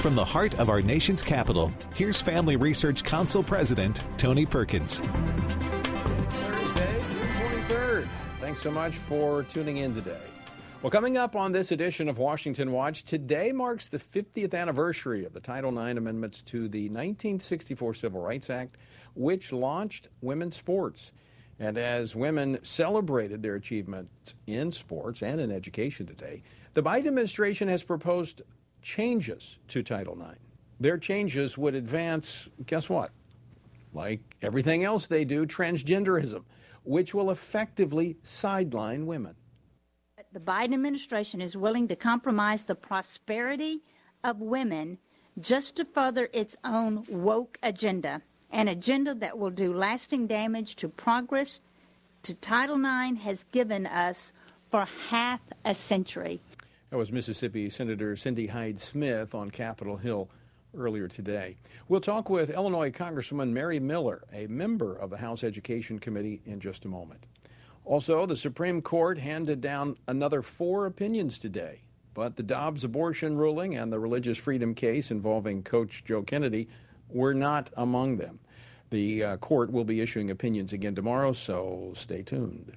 From the heart of our nation's capital, here's Family Research Council President Tony Perkins. Thursday, June 23rd. Thanks so much for tuning in today. Well, coming up on this edition of Washington Watch, today marks the 50th anniversary of the Title IX amendments to the 1964 Civil Rights Act, which launched women's sports. And as women celebrated their achievements in sports and in education today, the Biden administration has proposed changes to Title IX. Their changes would advance, guess what? Like everything else they do, transgenderism, which will effectively sideline women. The Biden administration is willing to compromise the prosperity of women just to further its own woke agenda, an agenda that will do lasting damage to progress to Title IX has given us for half a century. That was Mississippi Senator Cindy Hyde Smith on Capitol Hill earlier today. We'll talk with Illinois Congresswoman Mary Miller, a member of the House Education Committee, in just a moment. Also, the Supreme Court handed down another four opinions today, but the Dobbs abortion ruling and the religious freedom case involving Coach Joe Kennedy were not among them. The uh, court will be issuing opinions again tomorrow, so stay tuned.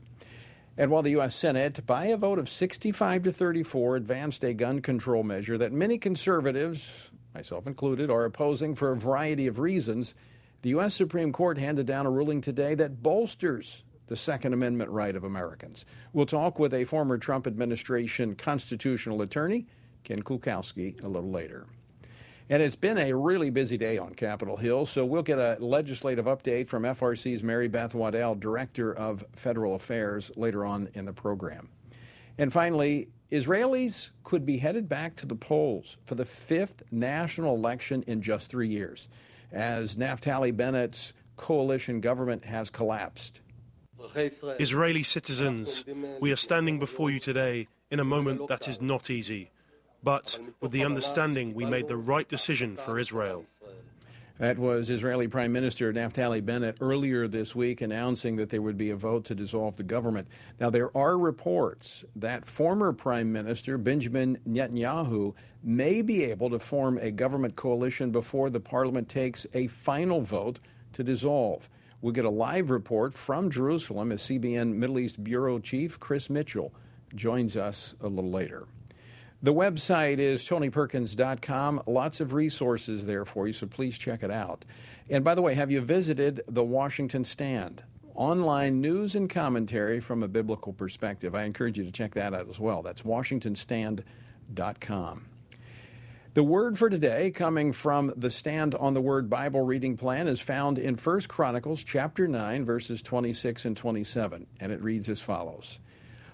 And while the U.S. Senate, by a vote of 65 to 34, advanced a gun control measure that many conservatives, myself included, are opposing for a variety of reasons, the U.S. Supreme Court handed down a ruling today that bolsters the Second Amendment right of Americans. We'll talk with a former Trump administration constitutional attorney, Ken Klukowski, a little later. And it's been a really busy day on Capitol Hill, so we'll get a legislative update from FRC's Mary Beth Waddell, Director of Federal Affairs, later on in the program. And finally, Israelis could be headed back to the polls for the fifth national election in just three years, as Naftali Bennett's coalition government has collapsed. Israeli citizens, we are standing before you today in a moment that is not easy but with the understanding we made the right decision for Israel. That was Israeli Prime Minister Naftali Bennett earlier this week announcing that there would be a vote to dissolve the government. Now, there are reports that former Prime Minister Benjamin Netanyahu may be able to form a government coalition before the parliament takes a final vote to dissolve. We'll get a live report from Jerusalem as CBN Middle East Bureau Chief Chris Mitchell joins us a little later. The website is tonyperkins.com. Lots of resources there for you, so please check it out. And by the way, have you visited the Washington Stand? Online news and commentary from a biblical perspective. I encourage you to check that out as well. That's washingtonstand.com. The word for today, coming from the Stand on the Word Bible reading plan, is found in 1 Chronicles chapter 9, verses 26 and 27, and it reads as follows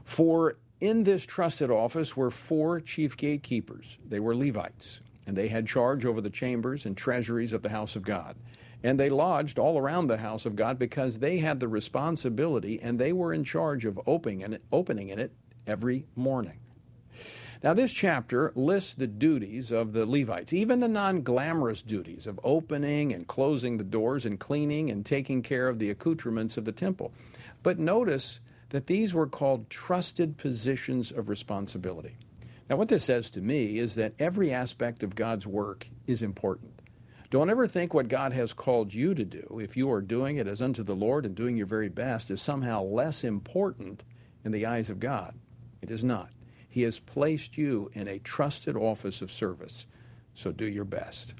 For in this trusted office were four chief gatekeepers. They were Levites, and they had charge over the chambers and treasuries of the house of God. And they lodged all around the house of God because they had the responsibility and they were in charge of opening in it, opening in it every morning. Now, this chapter lists the duties of the Levites, even the non glamorous duties of opening and closing the doors and cleaning and taking care of the accoutrements of the temple. But notice that these were called trusted positions of responsibility. Now, what this says to me is that every aspect of God's work is important. Don't ever think what God has called you to do, if you are doing it as unto the Lord and doing your very best, is somehow less important in the eyes of God. It is not. He has placed you in a trusted office of service, so do your best.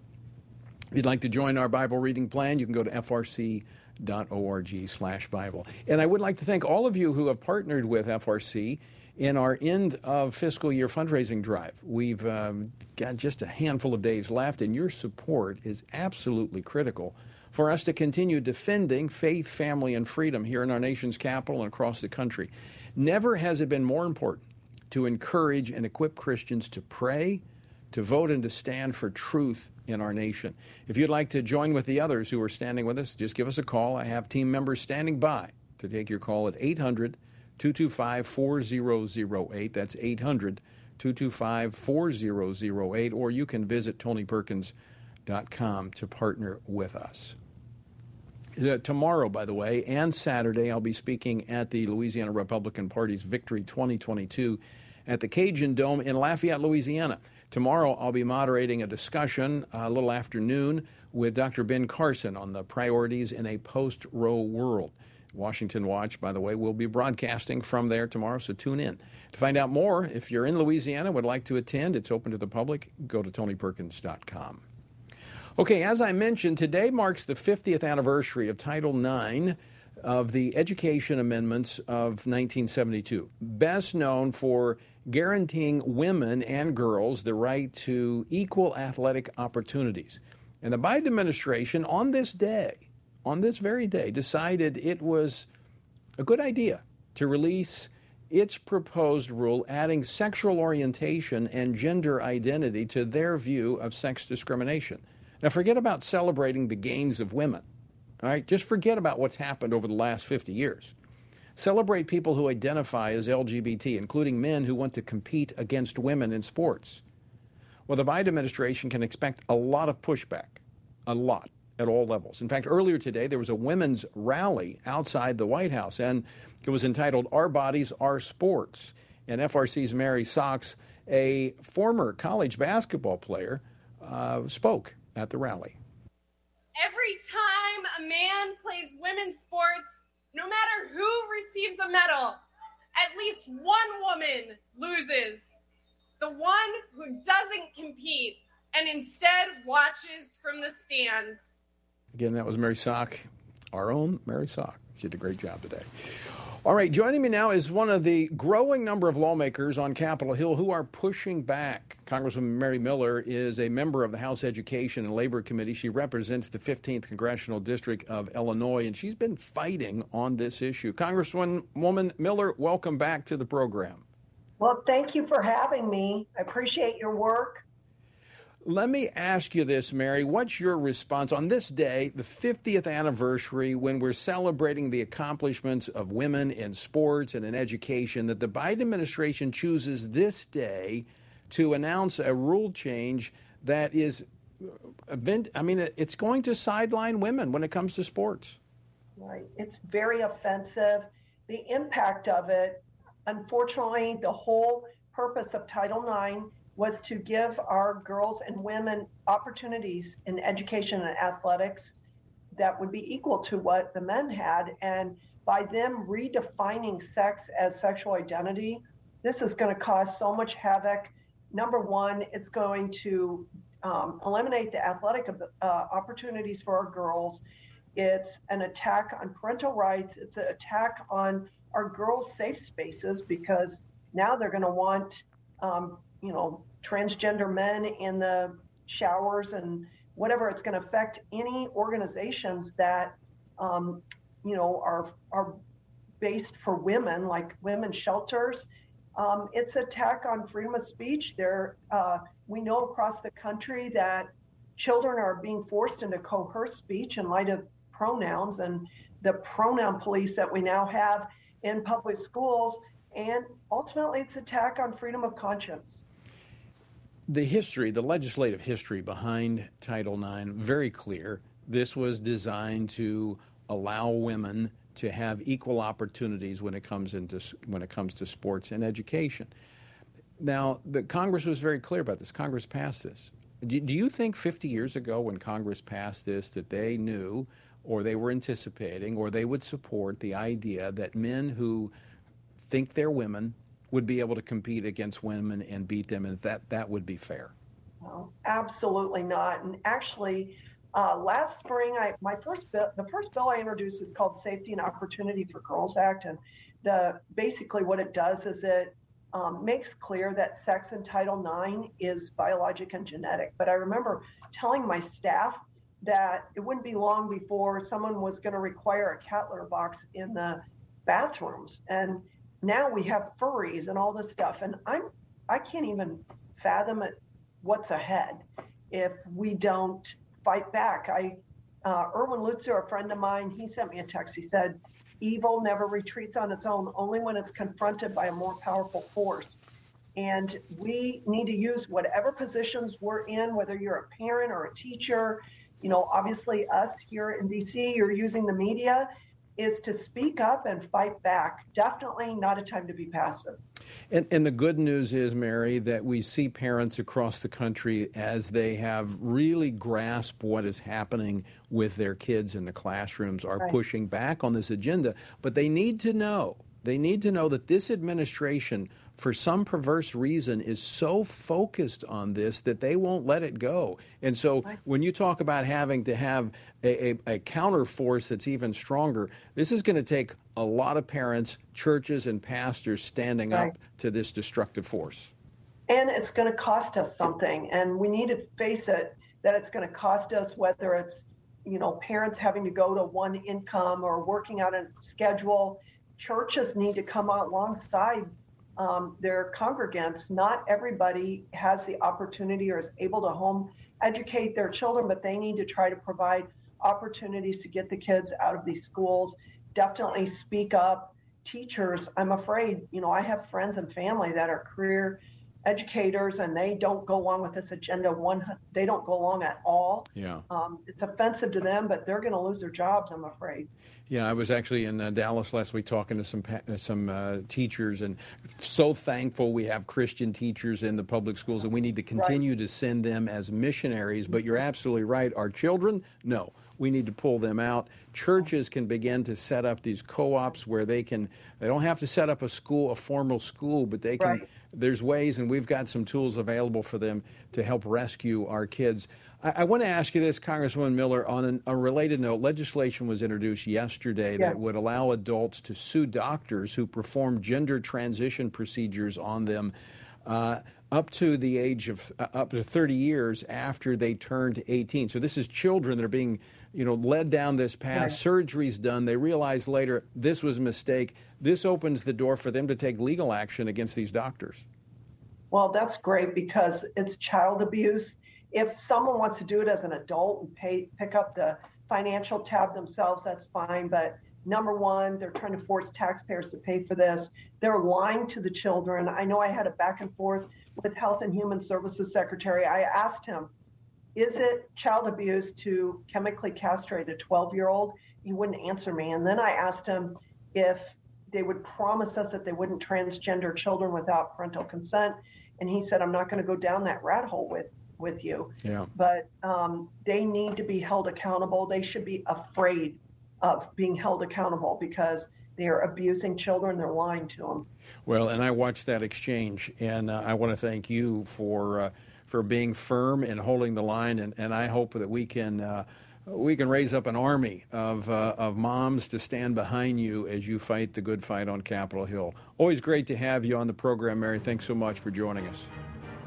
If you'd like to join our Bible reading plan, you can go to FRC org slash Bible. And I would like to thank all of you who have partnered with FRC in our end of fiscal year fundraising drive. We've um, got just a handful of days left, and your support is absolutely critical for us to continue defending faith, family, and freedom here in our nation's capital and across the country. Never has it been more important to encourage and equip Christians to pray to vote and to stand for truth in our nation. If you'd like to join with the others who are standing with us, just give us a call. I have team members standing by to take your call at 800 225 4008. That's 800 225 4008. Or you can visit tonyperkins.com to partner with us. Uh, tomorrow, by the way, and Saturday, I'll be speaking at the Louisiana Republican Party's Victory 2022 at the Cajun Dome in Lafayette, Louisiana. Tomorrow, I'll be moderating a discussion a little afternoon with Dr. Ben Carson on the priorities in a post Roe world. Washington Watch, by the way, will be broadcasting from there tomorrow, so tune in. To find out more, if you're in Louisiana, would like to attend, it's open to the public, go to tonyperkins.com. Okay, as I mentioned, today marks the 50th anniversary of Title IX of the Education Amendments of 1972, best known for guaranteeing women and girls the right to equal athletic opportunities. And the Biden administration, on this day, on this very day, decided it was a good idea to release its proposed rule adding sexual orientation and gender identity to their view of sex discrimination. Now, forget about celebrating the gains of women. All right, just forget about what's happened over the last 50 years. Celebrate people who identify as LGBT, including men who want to compete against women in sports. Well, the Biden administration can expect a lot of pushback, a lot at all levels. In fact, earlier today, there was a women's rally outside the White House, and it was entitled Our Bodies, Our Sports. And FRC's Mary Szoch, a former college basketball player, uh, spoke at the rally. Every time a man plays women's sports, no matter who receives a medal, at least one woman loses. The one who doesn't compete and instead watches from the stands. Again, that was Mary Szoch, our own Mary Szoch. She did a great job today. All right, joining me now is one of the growing number of lawmakers on Capitol Hill who are pushing back. Congresswoman Mary Miller is a member of the House Education and Labor Committee. She represents the 15th Congressional District of Illinois, and she's been fighting on this issue. Congresswoman Miller, welcome back to the program. Well, thank you for having me. I appreciate your work. Let me ask you this, Mary. What's your response on this day, the 50th anniversary, when we're celebrating the accomplishments of women in sports and in education, that the Biden administration chooses this day to announce a rule change that is, uh, I mean, it's going to sideline women when it comes to sports? Right. It's very offensive. The impact of it, unfortunately, the whole purpose of Title IX was to give our girls and women opportunities in education and athletics that would be equal to what the men had. And by them redefining sex as sexual identity, this is going to cause so much havoc. Number one, it's going to um, eliminate the athletic uh, opportunities for our girls. It's an attack on parental rights. It's an attack on our girls' safe spaces because now they're going to want, um, you know, transgender men in the showers and whatever. It's going to affect any organizations that, um, you know, are are based for women, like women's shelters. Um, it's attack on freedom of speech. There, uh, we know across the country that children are being forced into coerced speech in light of pronouns and the pronoun police that we now have in public schools. And ultimately, it's attack on freedom of conscience the history, the legislative history behind Title IX, very clear. This was designed to allow women to have equal opportunities when it comes into when it comes to sports and education. Now, the Congress was very clear about this. Congress passed this. Do, do you think 50 years ago, when Congress passed this, that they knew, or they were anticipating, or they would support the idea that men who think they're women would be able to compete against women and beat them, and that that would be fair. Absolutely not. And actually, uh, last spring, I my first bill, the first bill I introduced is called Safety and Opportunity for Girls Act, and the basically what it does is it um, makes clear that sex in Title IX is biologic and genetic. But I remember telling my staff that it wouldn't be long before someone was going to require a litter box in the bathrooms, and now we have furries and all this stuff and i'm i can't even fathom it what's ahead if we don't fight back. I uh, erwin lutzer a friend of mine he sent me a text. He said evil never retreats on its own only when it's confronted by a more powerful force. And we need to use whatever positions we're in whether you're a parent or a teacher you know obviously us here in dc you're using the media is to speak up and fight back. Definitely not a time to be passive. And, and, the good news is, Mary, that we see parents across the country as they have really grasped what is happening with their kids in the classrooms are right. pushing back on this agenda. But they need to know, they need to know that this administration for some perverse reason, is so focused on this that they won't let it go. And so when you talk about having to have a, a, a counter force that's even stronger, this is going to take a lot of parents, churches, and pastors standing right. up to this destructive force. And it's going to cost us something. And we need to face it that it's going to cost us, whether it's you know parents having to go to one income or working out a schedule churches need to come alongside um, their congregants. Not everybody has the opportunity or is able to home educate their children, but they need to try to provide opportunities to get the kids out of these schools. Definitely speak up. Teachers, I'm afraid, you know, I have friends and family that are career educators and they don't go along with this agenda one they don't go along at all yeah um, it's offensive to them but they're going to lose their jobs i'm afraid yeah i was actually in uh, dallas last week talking to some uh, some uh, teachers and so thankful we have christian teachers in the public schools and we need to continue right. to send them as missionaries but you're absolutely right our children no we need to pull them out. Churches can begin to set up these co-ops where they can. They don't have to set up a school, a formal school, but they can. Right there's ways, and we've got some tools available for them to help rescue our kids. I, I want to ask you this, Congresswoman Miller, on an, a related note. Legislation was introduced yesterday yes. that would allow adults to sue doctors who perform gender transition procedures on them. Uh, up to the age of uh, up to 30 years after they turned 18. So this is children that are being, you know, led down this path. Right. Surgery's done. They realize later this was a mistake. This opens the door for them to take legal action against these doctors. Well, that's great because it's child abuse. If someone wants to do it as an adult and pay pick up the financial tab themselves, that's fine. But number one, they're trying to force taxpayers to pay for this. They're lying to the children. I know I had a back and forth with Health and Human Services Secretary, I asked him, is it child abuse to chemically castrate a 12 year old? He wouldn't answer me. And then I asked him if they would promise us that they wouldn't transgender children without parental consent. And he said, I'm not going to go down that rat hole with, with you. Yeah. But um, they need to be held accountable. They should be afraid of being held accountable because they're abusing children, they're lying to them. Well, and I watched that exchange, and uh, I want to thank you for uh, for being firm and holding the line, and, and I hope that we can. Uh, we can raise up an army of, uh, of moms to stand behind you as you fight the good fight on Capitol Hill. Always great to have you on the program, Mary. Thanks so much for joining us.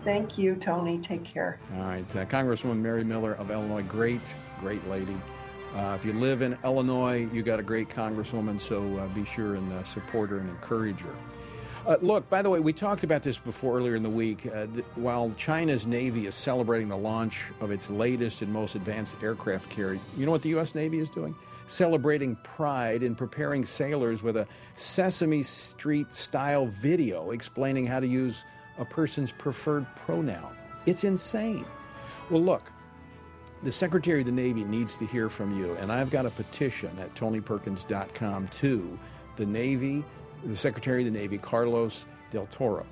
Thank you, Tony. Take care. All right. Uh, Congresswoman Mary Miller of Illinois, great, great lady. Uh, if you live in Illinois, you got a great congresswoman, so uh, be sure and uh, support her and encourage her. Uh, look, by the way, we talked about this before earlier in the week. Uh, th- while China's Navy is celebrating the launch of its latest and most advanced aircraft carrier, you know what the U.S. Navy is doing? Celebrating pride in preparing sailors with a Sesame Street style video explaining how to use a person's preferred pronoun. It's insane. Well, look, the Secretary of the Navy needs to hear from you, and I've got a petition at tonyperkins.com to the Navy, the Secretary of the Navy, Carlos Del Toro.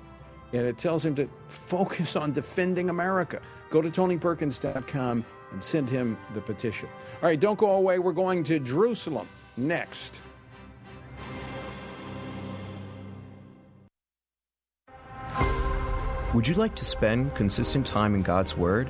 And it tells him to focus on defending America. Go to tonyperkins.com and send him the petition. All right, don't go away. We're going to Jerusalem next. Would you like to spend consistent time in God's Word?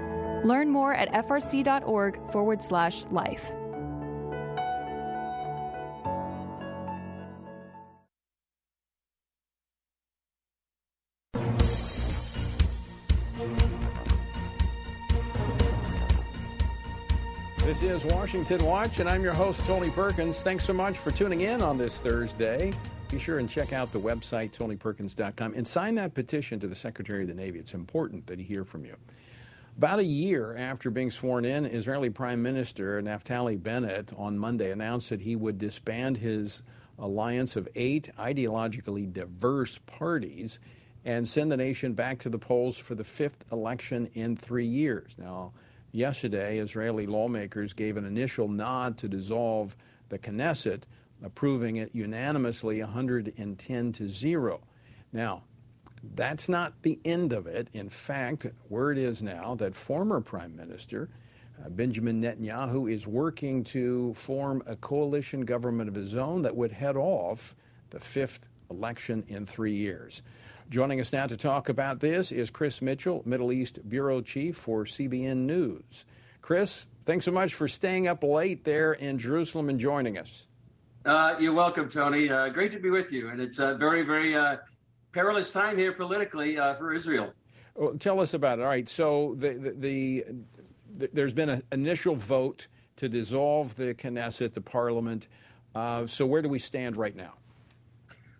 Learn more at frc.org forward slash life. This is Washington Watch, and I'm your host, Tony Perkins. Thanks so much for tuning in on this Thursday. Be sure and check out the website, tonyperkins.com, and sign that petition to the Secretary of the Navy. It's important that he hear from you. About a year after being sworn in, Israeli Prime Minister Naftali Bennett on Monday announced that he would disband his alliance of eight ideologically diverse parties and send the nation back to the polls for the fifth election in three years. Now, yesterday, Israeli lawmakers gave an initial nod to dissolve the Knesset, approving it unanimously 110 to 0. Now, that's not the end of it. In fact, word is now that former Prime Minister uh, Benjamin Netanyahu is working to form a coalition government of his own that would head off the fifth election in three years. Joining us now to talk about this is Chris Mitchell, Middle East Bureau Chief for CBN News. Chris, thanks so much for staying up late there in Jerusalem and joining us. Uh, you're welcome, Tony. Uh, great to be with you. And it's a very, very uh, perilous time here politically uh, for Israel. Well, tell us about it. All right. So the, the, the there's been an initial vote to dissolve the Knesset, the parliament. Uh, so where do we stand right now?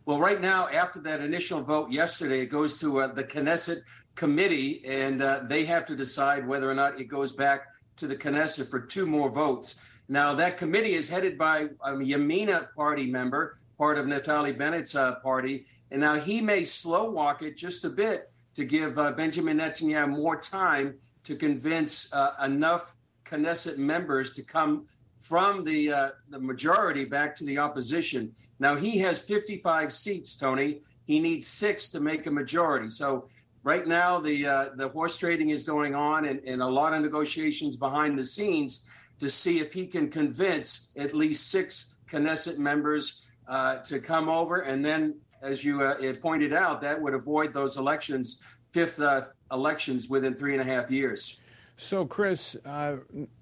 Well, right now, after that initial vote yesterday, it goes to uh, the Knesset committee, and uh, they have to decide whether or not it goes back to the Knesset for two more votes. Now, that committee is headed by a Yamina party member, part of Naftali Bennett's uh, party, and now he may slow walk it just a bit to give uh, Benjamin Netanyahu more time to convince uh, enough Knesset members to come from the uh, the majority back to the opposition. Now he has 55 seats, Tony. He needs six to make a majority. So right now the uh, the horse trading is going on, and, and a lot of negotiations behind the scenes to see if he can convince at least six Knesset members uh, to come over, and then as you uh, pointed out, that would avoid those elections, fifth uh, elections within three and a half years. So, Chris, uh,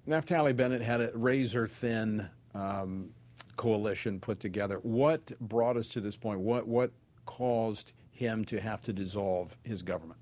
Naftali Bennett had a razor thin um, coalition put together. What brought us to this point? What what caused him to have to dissolve his government?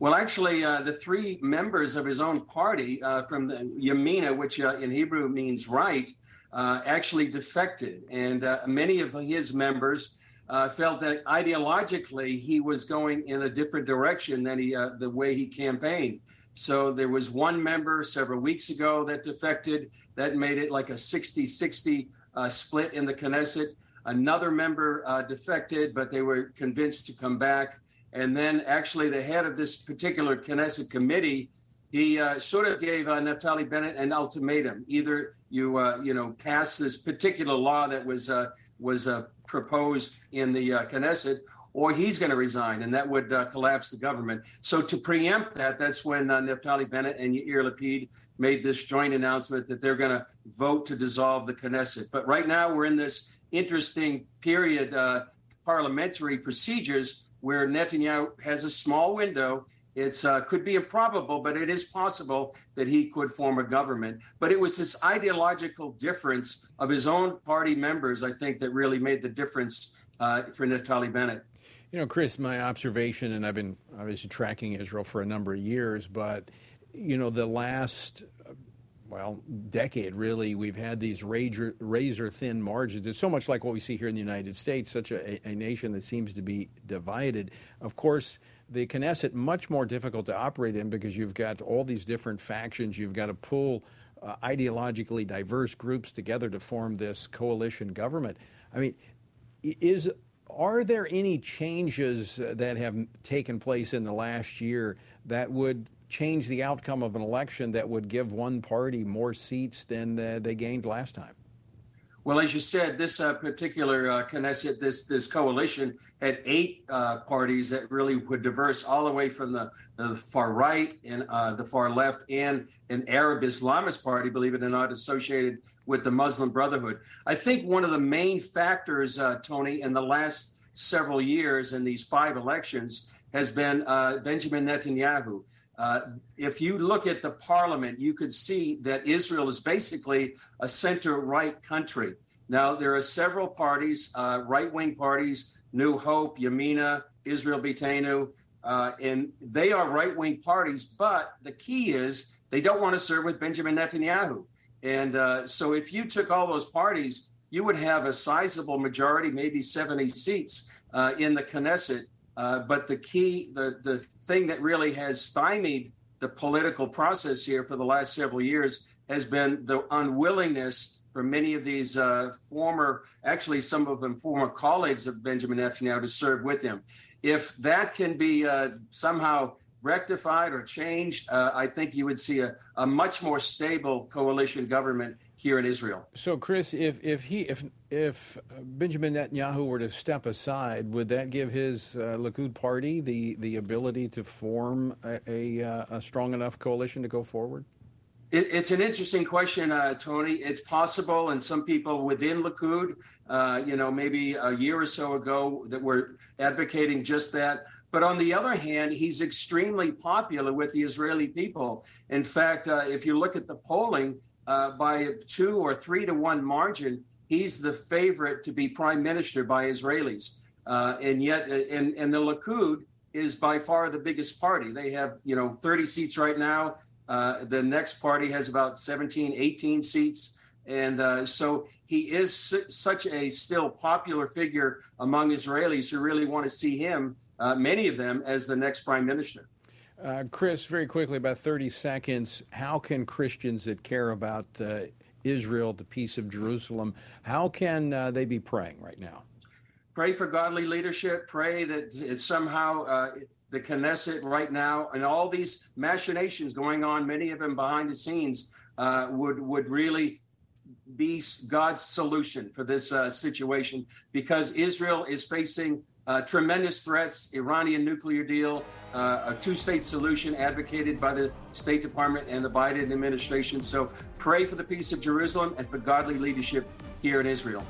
Well, actually, uh, the three members of his own party uh, from the Yamina, which uh, in Hebrew means right, uh, actually defected, and uh, many of his members uh, felt that ideologically he was going in a different direction than he uh, the way he campaigned. So there was one member several weeks ago that defected. That made it like a 60-60 uh, split in the Knesset. Another member uh, defected, but they were convinced to come back. And then actually the head of this particular Knesset committee, he uh, sort of gave uh, Naftali Bennett an ultimatum: either you uh, you know pass this particular law that was uh, was uh, proposed in the uh, Knesset, or he's going to resign, and that would uh, collapse the government. So to preempt that, that's when uh, Naftali Bennett and Yair Lapid made this joint announcement that they're going to vote to dissolve the Knesset. But right now we're in this interesting period, parliamentary procedures, where Netanyahu has a small window. It uh, could be improbable, but it is possible that he could form a government. But it was this ideological difference of his own party members, I think, that really made the difference uh, for Naftali Bennett. You know, Chris, my observation, and I've been obviously tracking Israel for a number of years, but, you know, the last, well, decade really, we've had these razor, razor thin margins. It's so much like what we see here in the United States, such a, a nation that seems to be divided. Of course, the Knesset much more difficult to operate in because you've got all these different factions. You've got to pull uh, ideologically diverse groups together to form this coalition government. I mean, is are there any changes that have taken place in the last year that would change the outcome of an election that would give one party more seats than uh, they gained last time? Well, as you said, this uh, particular uh, Knesset, this this coalition had eight uh, parties that really were diverse, all the way from the, the far right and uh, the far left, and an Arab Islamist party, believe it or not, associated with the Muslim Brotherhood. I think one of the main factors, uh, Tony, in the last several years in these five elections has been uh, Benjamin Netanyahu. Uh, if you look at the parliament, you could see that Israel is basically a center right country. Now, there are several parties, uh, right wing parties, New Hope, Yamina, Israel Beitenu, uh, and they are right wing parties. But the key is they don't want to serve with Benjamin Netanyahu. And uh, so if you took all those parties, you would have a sizable majority, maybe 70 seats uh, in the Knesset. Uh, but the key, the, the thing that really has stymied the political process here for the last several years has been the unwillingness for many of these uh, former, actually, some of them former colleagues of Benjamin Netanyahu to serve with him. If that can be uh, somehow rectified or changed, uh, I think you would see a, a much more stable coalition government here in Israel. So, Chris, if if he if if Benjamin Netanyahu were to step aside, would that give his uh, Likud party the the ability to form a, a, uh, a strong enough coalition to go forward? It, it's an interesting question, uh, Tony. It's possible, and some people within Likud, uh, you know, maybe a year or so ago, that were advocating just that. But on the other hand, he's extremely popular with the Israeli people. In fact, uh, if you look at the polling, uh, by a two or three to one margin, he's the favorite to be prime minister by Israelis. Uh, and yet, uh, and, and the Likud is by far the biggest party. They have, you know, 30 seats right now. Uh, the next party has about 17, 18 seats. And uh, so he is su- such a still popular figure among Israelis who really want to see him uh, many of them as the next prime minister. Uh, Chris, very quickly, about 30 seconds. How can Christians that care about uh, Israel, the peace of Jerusalem, how can uh, they be praying right now? Pray for godly leadership. Pray that it's somehow uh, the Knesset right now and all these machinations going on, many of them behind the scenes, uh, would would really be God's solution for this uh, situation because Israel is facing uh, tremendous threats, Iranian nuclear deal, uh, a two state solution advocated by the State Department and the Biden administration. So pray for the peace of Jerusalem and for godly leadership here in Israel.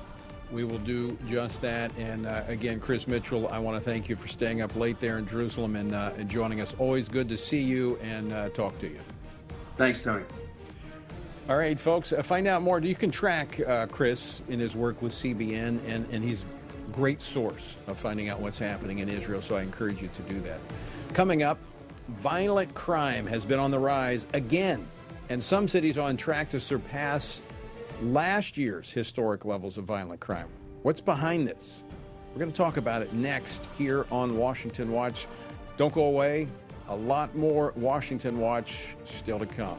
We will do just that. And uh, again, Chris Mitchell, I want to thank you for staying up late there in Jerusalem and, uh, and joining us. Always good to see you and uh, talk to you. Thanks, Tony. All right, folks, uh, find out more. You can track Chris in his work with CBN, and, and he's great source of finding out what's happening in Israel, so I encourage you to do that. Coming up, violent crime has been on the rise again, and some cities are on track to surpass last year's historic levels of violent crime. What's behind this? We're going to talk about it next here on Washington Watch. Don't go away. A lot more Washington Watch still to come.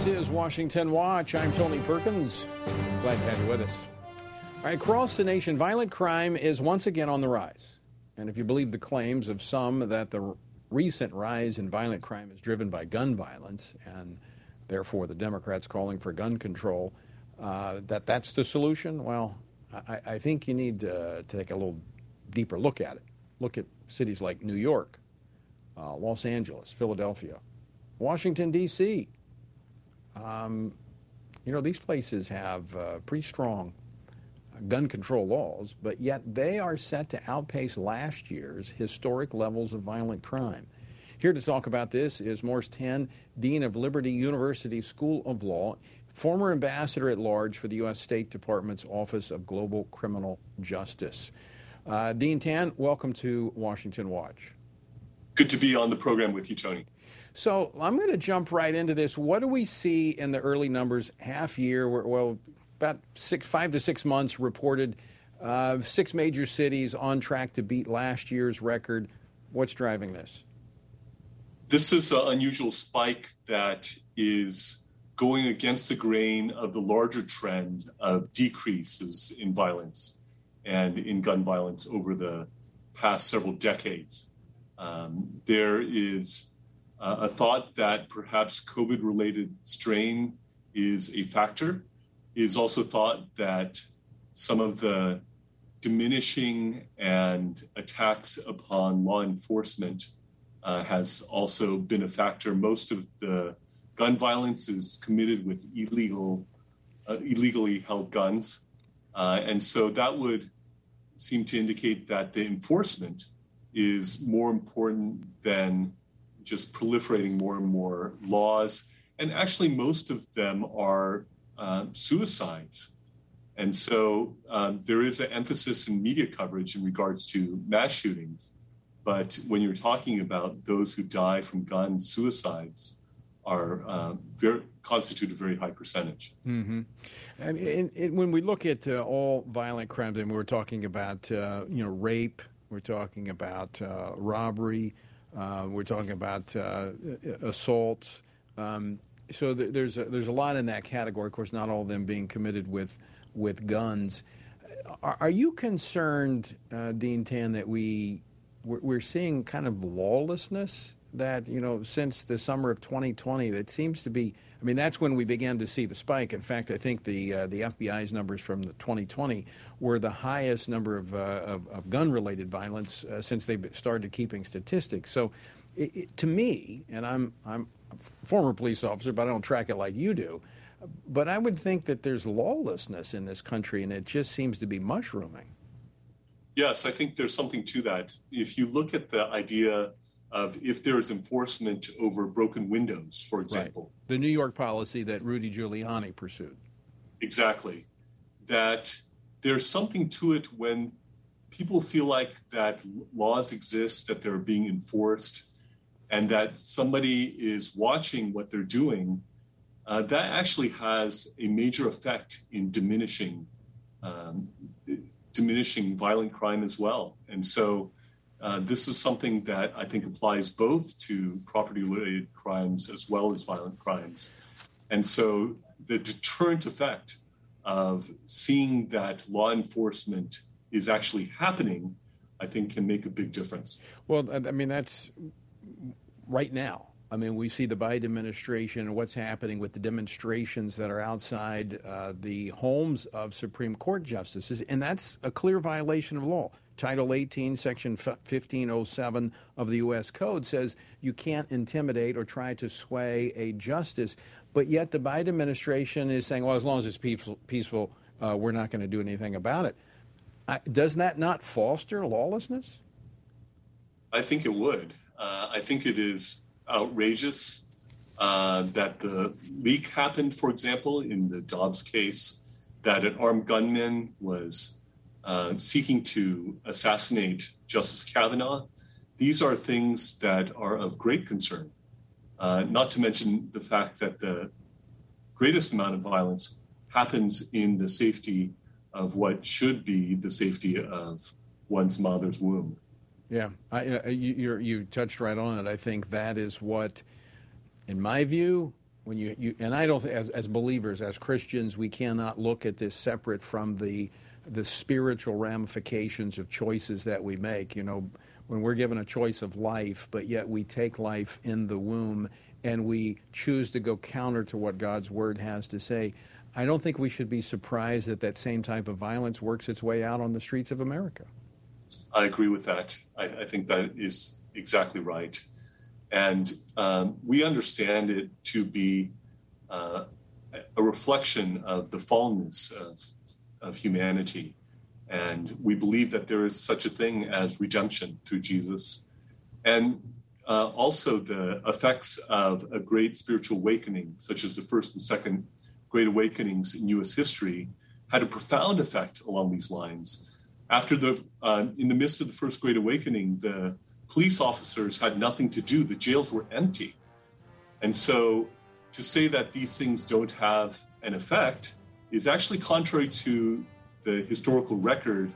This is Washington Watch. I'm Tony Perkins. Glad to have you with us. All right, across the nation, violent crime is once again on the rise. And if you believe the claims of some that the recent rise in violent crime is driven by gun violence, and therefore the Democrats calling for gun control, uh, that that's the solution, well, I, I think you need to take a little deeper look at it. Look at cities like New York, uh, Los Angeles, Philadelphia, Washington, D.C. Um, you know, these places have uh, pretty strong gun control laws, but yet they are set to outpace last year's historic levels of violent crime. Here to talk about this is Morse Tan, Dean of Liberty University School of Law, former ambassador at large for the U.S. State Department's Office of Global Criminal Justice. Uh, Dean Tan, welcome to Washington Watch. Good to be on the program with you, Tony. So I'm going to jump right into this. What do we see in the early numbers, half year? Well, about six, five to six months reported uh, six major cities on track to beat last year's record. What's driving this? This is an unusual spike that is going against the grain of the larger trend of decreases in violence and in gun violence over the past several decades. Um, there is uh, a thought that perhaps COVID related strain is a factor is also thought that some of the diminishing and attacks upon law enforcement uh, has also been a factor. Most of the gun violence is committed with illegal, uh, illegally held guns, uh, and so that would seem to indicate that the enforcement is more important than just proliferating more and more laws. And actually, most of them are uh, suicides. And so um, there is an emphasis in media coverage in regards to mass shootings. But when you're talking about those who die from gun suicides, are uh, very, constitute a very high percentage. Mm-hmm. I mean, when we look at uh, all violent crimes, and we're talking about uh, you know rape, we're talking about uh, robbery, we're talking about uh, assaults. Um, so th- there's a, there's a lot in that category. Of course, not all of them being committed with with guns. Are, are you concerned, uh, Dean Tan, that we we're, we're, seeing kind of lawlessness that, you know, since the summer of 2020, that seems to be, I mean, that's when we began to see the spike. In fact, I think the, uh, the FBI's numbers from the 2020 were the highest number of, uh, of, of gun related violence uh, since they started keeping statistics. So, it, it, to me, and I'm, I'm a former police officer, but I don't track it like you do, but I would think that there's lawlessness in this country and it just seems to be mushrooming. Yes, I think there's something to that. If you look at the idea of if there is enforcement over broken windows, for example. Right. The New York policy that Rudy Giuliani pursued. Exactly. That there's something to it when people feel like that laws exist, that they're being enforced, and that somebody is watching what they're doing. Uh, that actually has a major effect in diminishing um, diminishing violent crime as well. And so uh, this is something that I think applies both to property related crimes as well as violent crimes. And so the deterrent effect of seeing that law enforcement is actually happening, I think can make a big difference. Well, I mean, that's right now. I mean, we see the Biden administration and what's happening with the demonstrations that are outside uh, the homes of Supreme Court justices, and that's a clear violation of law. Title 18, Section 1507 of the U.S. Code says you can't intimidate or try to sway a justice, but yet the Biden administration is saying, well, as long as it's peaceful, peaceful uh, we're not going to do anything about it. I, does that not foster lawlessness? I think it would. Uh, I think it is outrageous uh, that the leak happened, for example, in the Dobbs case, that an armed gunman was uh, seeking to assassinate Justice Kavanaugh. These are things that are of great concern, uh, not to mention the fact that the greatest amount of violence happens in the safety of what should be the safety of one's mother's womb. Yeah, I, uh, you, you touched right on it. I think that is what, in my view, when you, you and I don't as, as believers, as Christians, we cannot look at this separate from the the spiritual ramifications of choices that we make. You know, when we're given a choice of life, but yet we take life in the womb and we choose to go counter to what God's word has to say. I don't think we should be surprised that that same type of violence works its way out on the streets of America. I agree with that. I, I think that is exactly right. And um, we understand it to be uh, a reflection of the fallenness of, of humanity. And we believe that there is such a thing as redemption through Jesus. And uh, also the effects of a great spiritual awakening, such as the first and second great awakenings in U.S. history, had a profound effect along these lines after the uh, in the midst of the first great awakening the police officers had nothing to do the jails were empty and so to say that these things don't have an effect is actually contrary to the historical record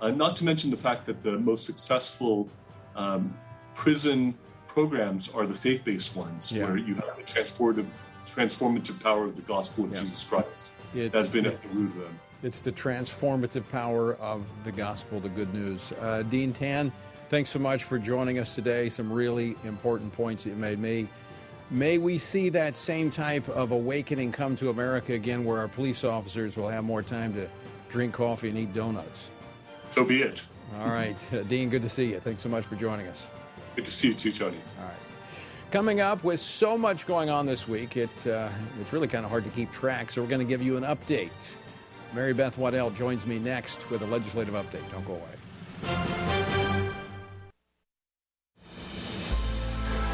uh, not to mention the fact that the most successful um, prison programs are the faith-based ones yeah. where you have the transformative transformative power of the gospel of yeah. jesus christ it, that's been at the root of them it's the transformative power of the gospel, the good news. Uh, Dean Tan, thanks so much for joining us today. Some really important points that you made. May, may we see that same type of awakening come to America again, where our police officers will have more time to drink coffee and eat donuts. So be it. All right. Uh, Dean, good to see you. Thanks so much for joining us. Good to see you too, Tony. All right. Coming up with so much going on this week, it, uh, it's really kind of hard to keep track, so we're going to give you an update. Mary Beth Waddell joins me next with a legislative update. Don't go away.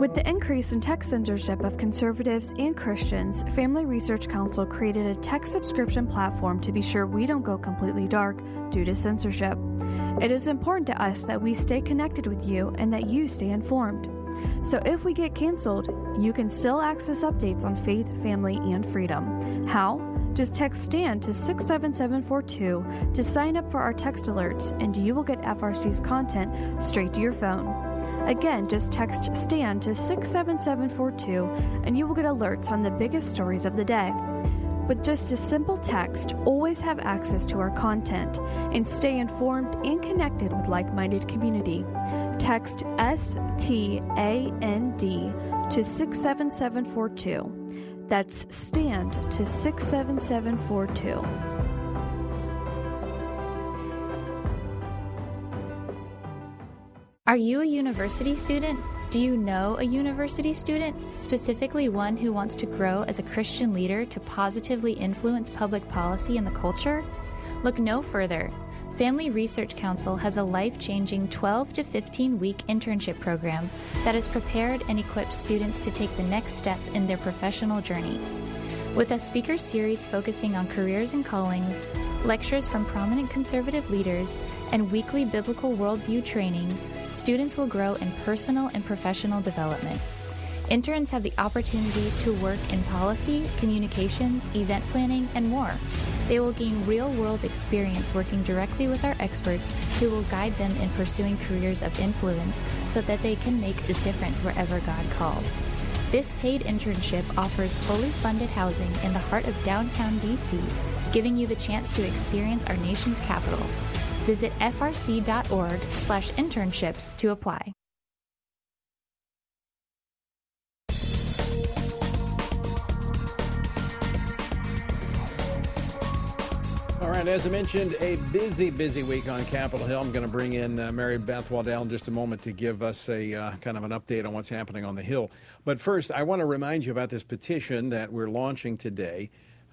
With the increase in tech censorship of conservatives and Christians, Family Research Council created a tech subscription platform to be sure we don't go completely dark due to censorship. It is important to us that we stay connected with you and that you stay informed. So if we get canceled, you can still access updates on faith, family, and freedom. How? Just text STAND to 67742 to sign up for our text alerts, and you will get FRC's content straight to your phone. Again, just text STAND to 67742 and you will get alerts on the biggest stories of the day. With just a simple text, always have access to our content and stay informed and connected with like minded community. Text S T A N D to 67742. That's STAND to 67742. Are you a university student? Do you know a university student, specifically one who wants to grow as a Christian leader to positively influence public policy and the culture? Look no further. Family Research Council has a life changing 12 to 15 week internship program that has prepared and equipped students to take the next step in their professional journey. With a speaker series focusing on careers and callings, lectures from prominent conservative leaders, and weekly biblical worldview training, students will grow in personal and professional development. Interns have the opportunity to work in policy, communications, event planning, and more. They will gain real world experience working directly with our experts who will guide them in pursuing careers of influence so that they can make a difference wherever God calls. This paid internship offers fully funded housing in the heart of downtown DC, giving you the chance to experience our nation's capital. Visit frc.org/internships to apply. Right, as I mentioned, a busy, busy week on Capitol Hill. I'm going to bring in uh, Mary Beth Waddell in just a moment to give us a uh, kind of an update on what's happening on the Hill. But first, I want to remind you about this petition that we're launching today.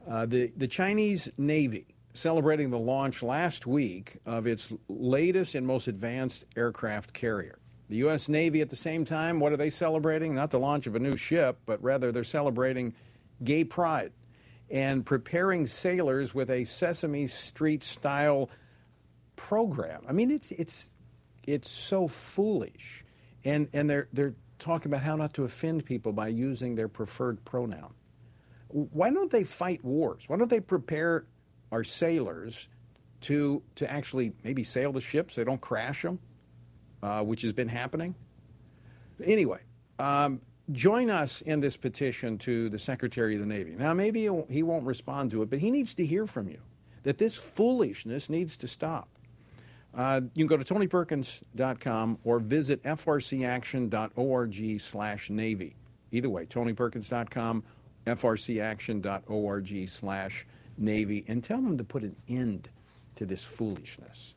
Uh, the, the Chinese Navy celebrating the launch last week of its latest and most advanced aircraft carrier. The U.S. Navy, at the same time, what are they celebrating? Not the launch of a new ship, but rather they're celebrating gay pride and preparing sailors with a Sesame Street style program. I mean, it's it's it's so foolish, and and they're they're talking about how not to offend people by using their preferred pronoun. Why don't they fight wars? Why don't they prepare our sailors to to actually maybe sail the ships? So They don't crash them, uh, which has been happening. Anyway, um, join us in this petition to the Secretary of the Navy. Now, maybe he won't respond to it, but he needs to hear from you that this foolishness needs to stop. Uh, you can go to tonyperkins.com or visit frcaction.org slash Navy. Either way, tonyperkins.com, frcaction.org slash Navy, and tell them to put an end to this foolishness.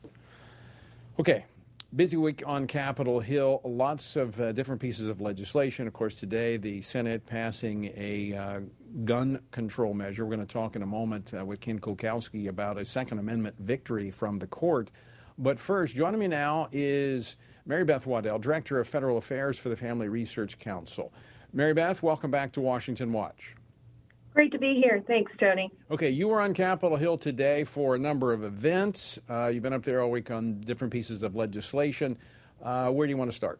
Okay, Busy week on Capitol Hill. Lots of uh, different pieces of legislation. Of course, today the Senate passing a uh, gun control measure. We're going to talk in a moment uh, with Ken Klukowski about a Second Amendment victory from the court. But first, joining me now is Mary Beth Waddell, Director of Federal Affairs for the Family Research Council. Mary Beth, welcome back to Washington Watch. Great to be here. Thanks, Tony. Okay, you were on Capitol Hill today for a number of events. Uh, you've been up there all week on different pieces of legislation. Uh, where do you want to start?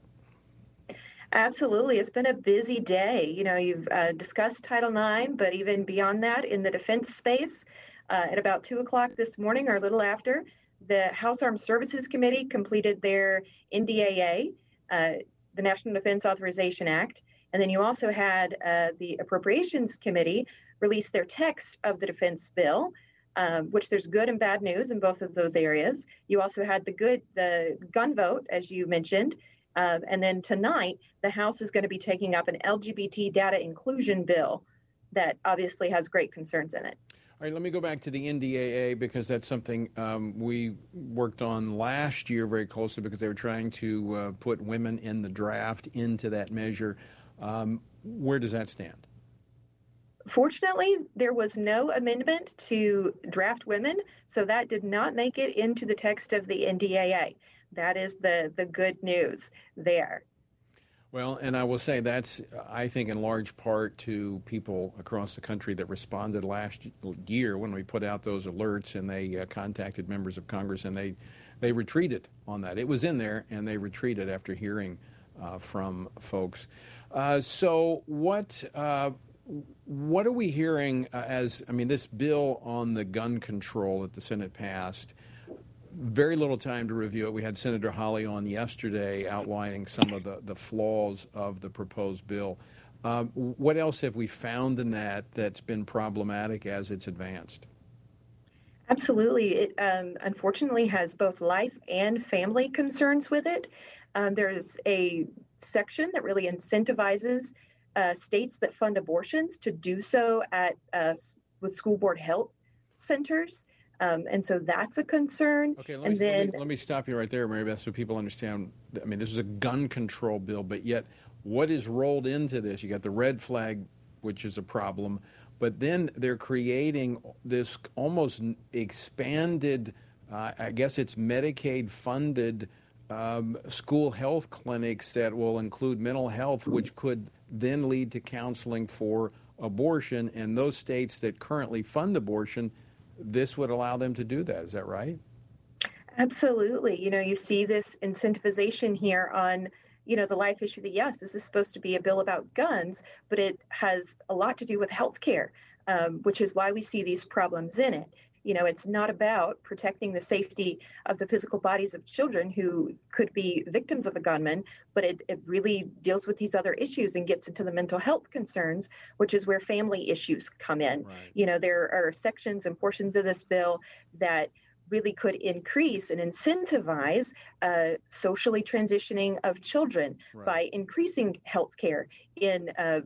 Absolutely. It's been a busy day. You know, you've uh, discussed Title IX, but even beyond that, in the defense space, uh, at about 2 o'clock this morning or a little after, the House Armed Services Committee completed their NDAA, uh, the National Defense Authorization Act. And then you also had uh, the Appropriations Committee release their text of the defense bill, um, which there's good and bad news in both of those areas. You also had the good, the gun vote, as you mentioned. Uh, and then tonight, the House is going to be taking up an LGBT data inclusion bill that obviously has great concerns in it. All right, let me go back to the NDAA because that's something um, we worked on last year very closely because they were trying to uh, put women in the draft into that measure. Um, where does that stand? Fortunately, there was no amendment to draft women, so that did not make it into the text of the NDAA. That is the, the good news there. Well, and I will say that's, I think, in large part to people across the country that responded last year when we put out those alerts and they uh, contacted members of Congress and they, they retreated on that. It was in there and they retreated after hearing uh, from folks. Uh, so, what uh, what are we hearing uh, as? I mean, this bill on the gun control that the Senate passed. Very little time to review it. We had Senator Hawley on yesterday outlining some of the, the flaws of the proposed bill. Um, what else have we found in that that's been problematic as it's advanced? Absolutely. It um, unfortunately has both life and family concerns with it. Um, there's a section that really incentivizes uh, states that fund abortions to do so at uh, with school board health centers. Um, and so that's a concern. Okay, let and me, then, let me, let me stop you right there, Mary Beth, so people understand. I mean, this is a gun control bill, but yet what is rolled into this? You got the red flag, which is a problem, but then they're creating this almost expanded, uh, I guess it's Medicaid funded um, school health clinics that will include mental health, which could then lead to counseling for abortion. And those states that currently fund abortion, this would allow them to do that. Is that right? Absolutely. You know, you see this incentivization here on, you know, the life issue that yes, this is supposed to be a bill about guns, but it has a lot to do with health care, um, which is why we see these problems in it you know it's not about protecting the safety of the physical bodies of children who could be victims of a gunman but it, it really deals with these other issues and gets into the mental health concerns which is where family issues come in right. you know there are sections and portions of this bill that really could increase and incentivize uh, socially transitioning of children right. by increasing health care in uh,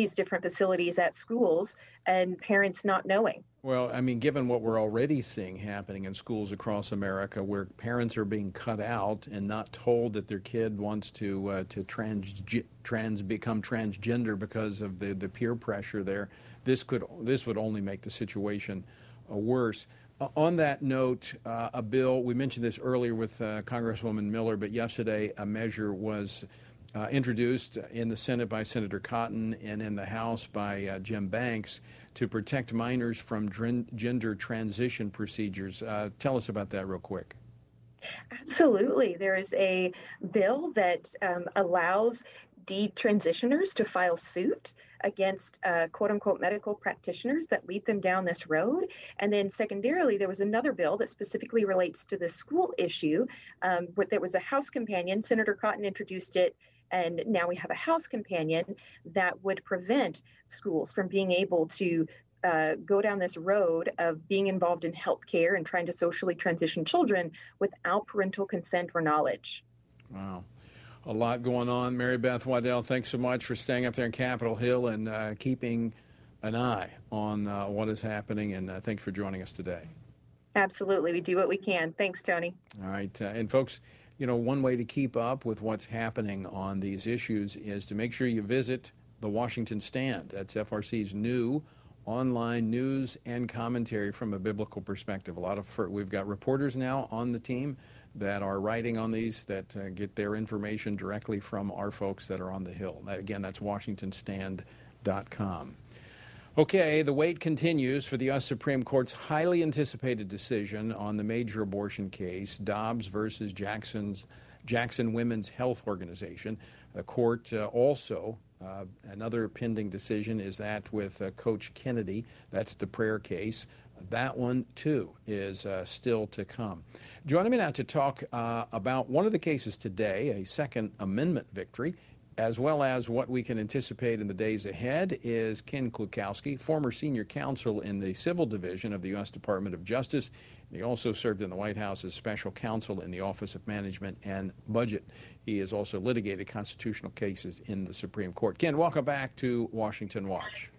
these different facilities at schools and parents not knowing. Well, I mean, given what we're already seeing happening in schools across America, where parents are being cut out and not told that their kid wants to uh, to trans trans become transgender because of the, the peer pressure there, this could this would only make the situation uh, worse. Uh, on that note, uh, a bill we mentioned this earlier with uh, Congresswoman Miller, but yesterday a measure was uh, introduced in the Senate by Senator Cotton and in the House by uh, Jim Banks to protect minors from gender transition procedures. Uh, tell us about that real quick. Absolutely. There is a bill that um, allows detransitioners to file suit against uh, quote unquote medical practitioners that lead them down this road. And then, secondarily, there was another bill that specifically relates to the school issue. Um, that was a House companion. Senator Cotton introduced it and now we have a house companion that would prevent schools from being able to uh, go down this road of being involved in healthcare and trying to socially transition children without parental consent or knowledge. Wow. A lot going on. Mary Beth Waddell, thanks so much for staying up there in Capitol Hill and uh, keeping an eye on uh, what is happening. And uh, thanks for joining us today. Absolutely. We do what we can. Thanks, Tony. All right. Uh, and folks, you know, one way to keep up with what's happening on these issues is to make sure you visit the Washington Stand. That's FRC's new online news and commentary from a biblical perspective. A lot of we've got reporters now on the team that are writing on these that uh, get their information directly from our folks that are on the Hill. That, again, that's WashingtonStand.com. Okay, the wait continues for the U.S. Supreme Court's highly anticipated decision on the major abortion case, Dobbs versus Jackson's, Jackson Women's Health Organization. The court uh, also, uh, another pending decision is that with uh, Coach Kennedy. That's the prayer case. That one, too, is uh, still to come. Joining me now to talk uh, about one of the cases today, a Second Amendment victory as well as what we can anticipate in the days ahead, is Ken Klukowski, former senior counsel in the Civil Division of the U.S. Department of Justice. He also served in the White House as special counsel in the Office of Management and Budget. He has also litigated constitutional cases in the Supreme Court. Ken, welcome back to Washington Watch.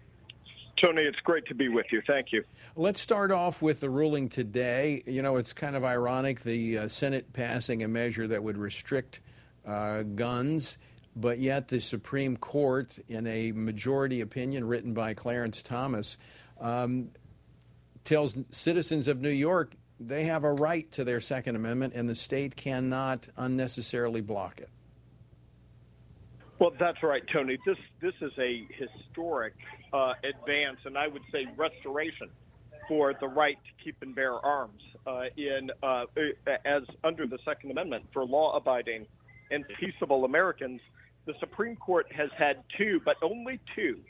Tony, it's great to be with you. Thank you. Let's start off with the ruling today. You know, it's kind of ironic the uh, Senate passing a measure that would restrict uh, guns, but yet the Supreme Court, in a majority opinion written by Clarence Thomas, um, tells citizens of New York they have a right to their Second Amendment and the state cannot unnecessarily block it. Well, that's right, Tony. This this is a historic uh, advance, and I would say restoration for the right to keep and bear arms uh, in uh, as under the Second Amendment for law-abiding and peaceable Americans. The Supreme Court has had two, but only two,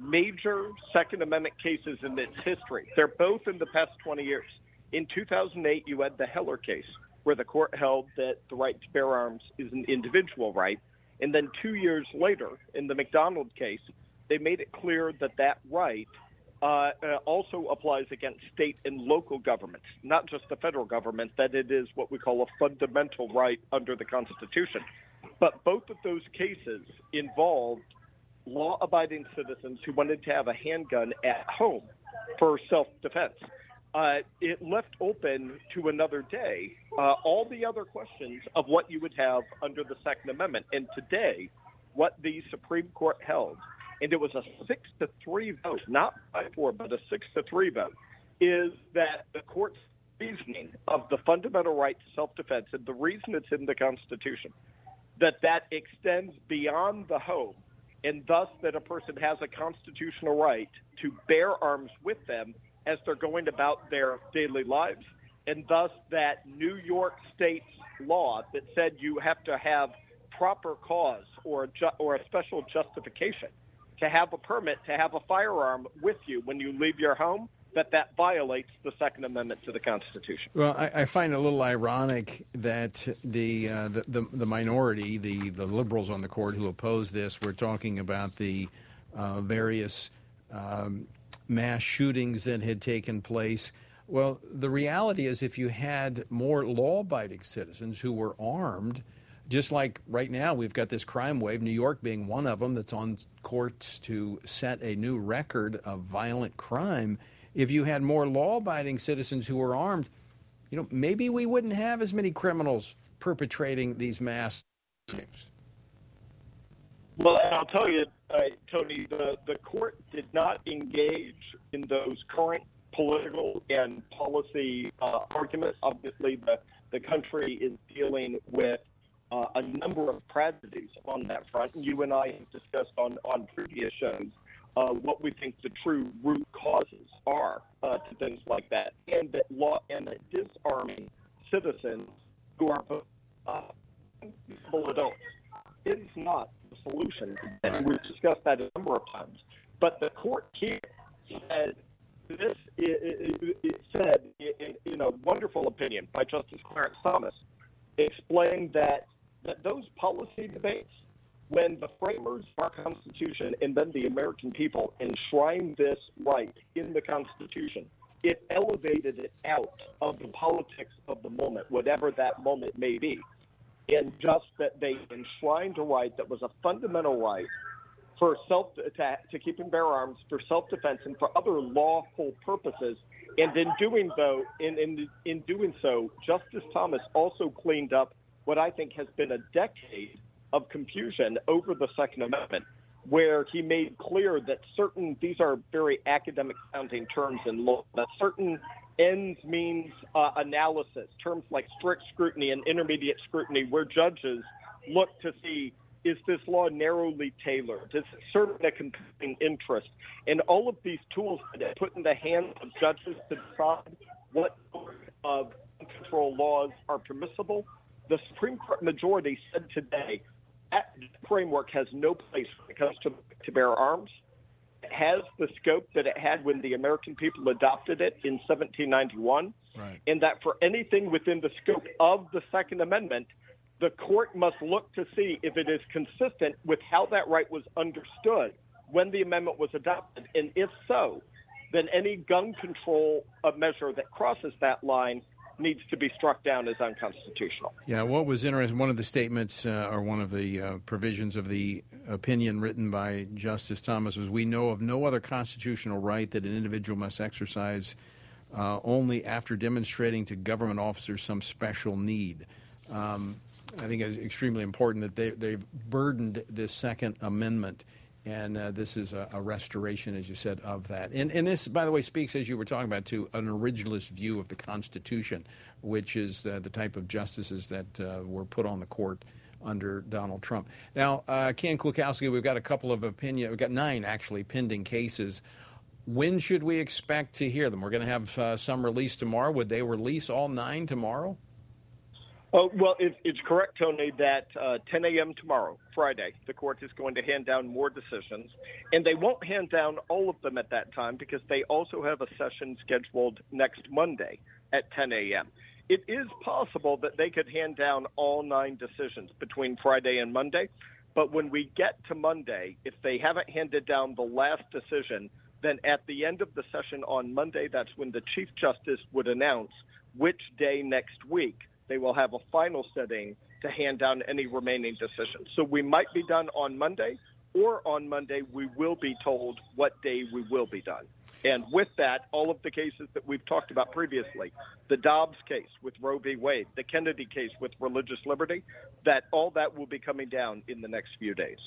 major Second Amendment cases in its history. They're both in the past 20 years. In 2008, you had the Heller case, where the court held that the right to bear arms is an individual right. And then two years later, in the McDonald case, they made it clear that that right uh, uh, also applies against state and local governments, not just the federal government, that it is what we call a fundamental right under the Constitution. But both of those cases involved law abiding citizens who wanted to have a handgun at home for self defense. Uh, it left open to another day uh, all the other questions of what you would have under the Second Amendment. And today, what the Supreme Court held and it was a six to three vote, not by four, but a six to three vote, is that the court's reasoning of the fundamental right to self-defense and the reason it's in the Constitution, that that extends beyond the home, and thus that a person has a constitutional right to bear arms with them as they're going about their daily lives, and thus that New York State's law that said you have to have proper cause or ju- or a special justification to have a permit to have a firearm with you when you leave your home, that that violates the Second Amendment to the Constitution. Well, I, I find it a little ironic that the, uh, the, the, the minority, the the liberals on the court who oppose this, were talking about the uh, various um, mass shootings that had taken place. Well, the reality is, if you had more law-abiding citizens who were armed just like right now, we've got this crime wave, New York being one of them, that's on courts to set a new record of violent crime. If you had more law abiding citizens who were armed, you know, maybe we wouldn't have as many criminals perpetrating these mass shootings. Well, and I'll tell you, uh, Tony, the, the court did not engage in those current political and policy uh, arguments. Obviously, the, the country is dealing with uh, a number of tragedies on that front. You and I have discussed on, on previous shows uh, what we think the true root causes are uh, to things like that, and that law and that disarming citizens who are uh, adults is not the solution. And we've discussed that a number of times. But the court here said this it, it, it said in, in a wonderful opinion by Justice Clarence Thomas explained that that those policy debates, when the framers of our Constitution and then the American people enshrined this right in the Constitution, it elevated it out of the politics of the moment, whatever that moment may be. And just that they enshrined a right that was a fundamental right for self to, to keep and bear arms for self defense and for other lawful purposes. And in doing so, in, in in doing so, Justice Thomas also cleaned up what I think has been a decade of confusion over the Second Amendment, where he made clear that certain, these are very academic sounding terms in law, that certain ends means uh, analysis, terms like strict scrutiny and intermediate scrutiny, where judges look to see is this law narrowly tailored? Does it serve a competing interest? And all of these tools that put in the hands of judges to decide what of control laws are permissible the Supreme Court majority said today that framework has no place when it comes to, to bear arms. It has the scope that it had when the American people adopted it in 1791, right. and that for anything within the scope of the Second Amendment, the court must look to see if it is consistent with how that right was understood when the amendment was adopted. And if so, then any gun control measure that crosses that line needs to be struck down as unconstitutional. Yeah, what was interesting, one of the statements uh, or one of the uh, provisions of the opinion written by Justice Thomas was We know of no other constitutional right that an individual must exercise uh, only after demonstrating to government officers some special need. Um, I think it's extremely important that they, they've burdened this Second Amendment and uh, this is a, a, restoration, as you said, of that. And, and, this, by the way, speaks, as you were talking about, to an originalist view of the Constitution, which is uh, the type of justices that uh, were put on the court under Donald Trump. Now, uh, Ken Klukowski, we've got a couple of opinion, we've got nine actually pending cases. When should we expect to hear them? We're going to have uh, some release tomorrow. Would they release all nine tomorrow? Oh, well, it, it's correct, Tony, that uh, 10 a.m. tomorrow, Friday, the court is going to hand down more decisions. And they won't hand down all of them at that time because they also have a session scheduled next Monday at 10 a.m. It is possible that they could hand down all nine decisions between Friday and Monday. But when we get to Monday, if they haven't handed down the last decision, then at the end of the session on Monday, that's when the Chief Justice would announce which day next week they will have a final sitting to hand down any remaining decisions. So we might be done on Monday, or on Monday, we will be told what day we will be done. And with that, all of the cases that we've talked about previously, the Dobbs case with Roe v. Wade, the Kennedy case with religious liberty, that all that will be coming down in the next few days.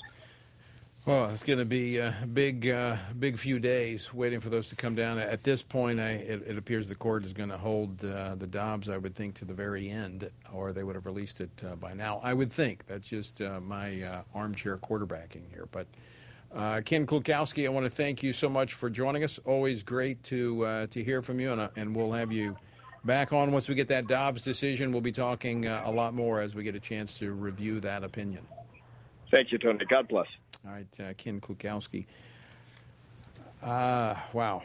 Well, it's going to be a big, uh, big few days waiting for those to come down. At this point, I, it, it, appears the court is going to hold uh, the Dobbs, I would think, to the very end, or they would have released it uh, by now. I would think. That's just uh, my uh, armchair quarterbacking here. But uh, Ken Klukowski, I want to thank you so much for joining us. Always great to to hear from you, and, and we'll have you back on once we get that Dobbs decision. We'll be talking a lot more as we get a chance to review that opinion. Thank you, Tony. God bless. All right, uh, Ken Klukowski. Uh, wow.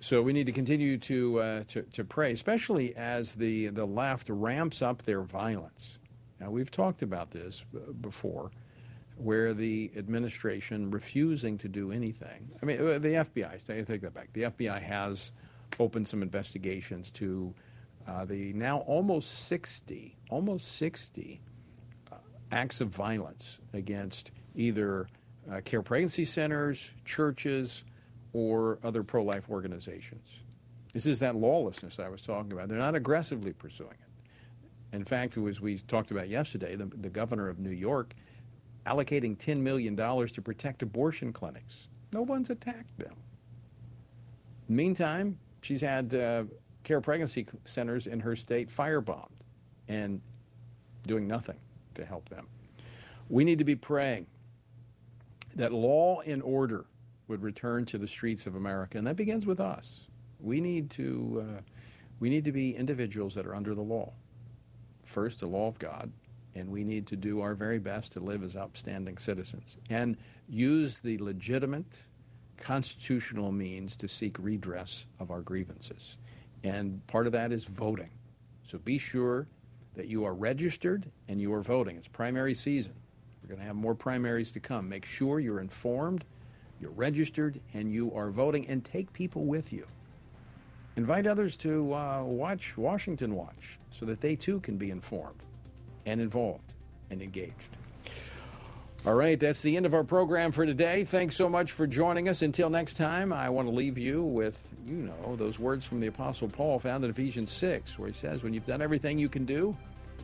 So we need to continue to, uh, to, to pray, especially as the the left ramps up their violence. Now we've talked about this before, where the administration refusing to do anything. I mean, uh, the FBI. I take that back. The FBI has opened some investigations to uh, the now almost sixty, almost sixty uh, acts of violence against either uh, care pregnancy centers, churches, or other pro life organizations. This is that lawlessness I was talking about. They're not aggressively pursuing it. In fact, as we talked about yesterday, the, the governor of New York allocating $10 million to protect abortion clinics. No one's attacked them. Meantime, she's had uh, care pregnancy centers in her state firebombed and doing nothing to help them. We need to be praying that law and order would return to the streets of America, and that begins with us. We need to uh, we need to be individuals that are under the law. First, the law of God, and we need to do our very best to live as upstanding citizens and use the legitimate constitutional means to seek redress of our grievances. And part of that is voting. So be sure that you are registered and you are voting. It's primary season We're going to have more primaries to come. Make sure you're informed, you're registered, and you are voting, and take people with you. Invite others to uh, watch Washington Watch so that they too can be informed and involved and engaged. All right, that's the end of our program for today. Thanks so much for joining us. Until next time, I want to leave you with, you know, those words from the Apostle Paul found in Ephesians 6, where he says, When you've done everything you can do,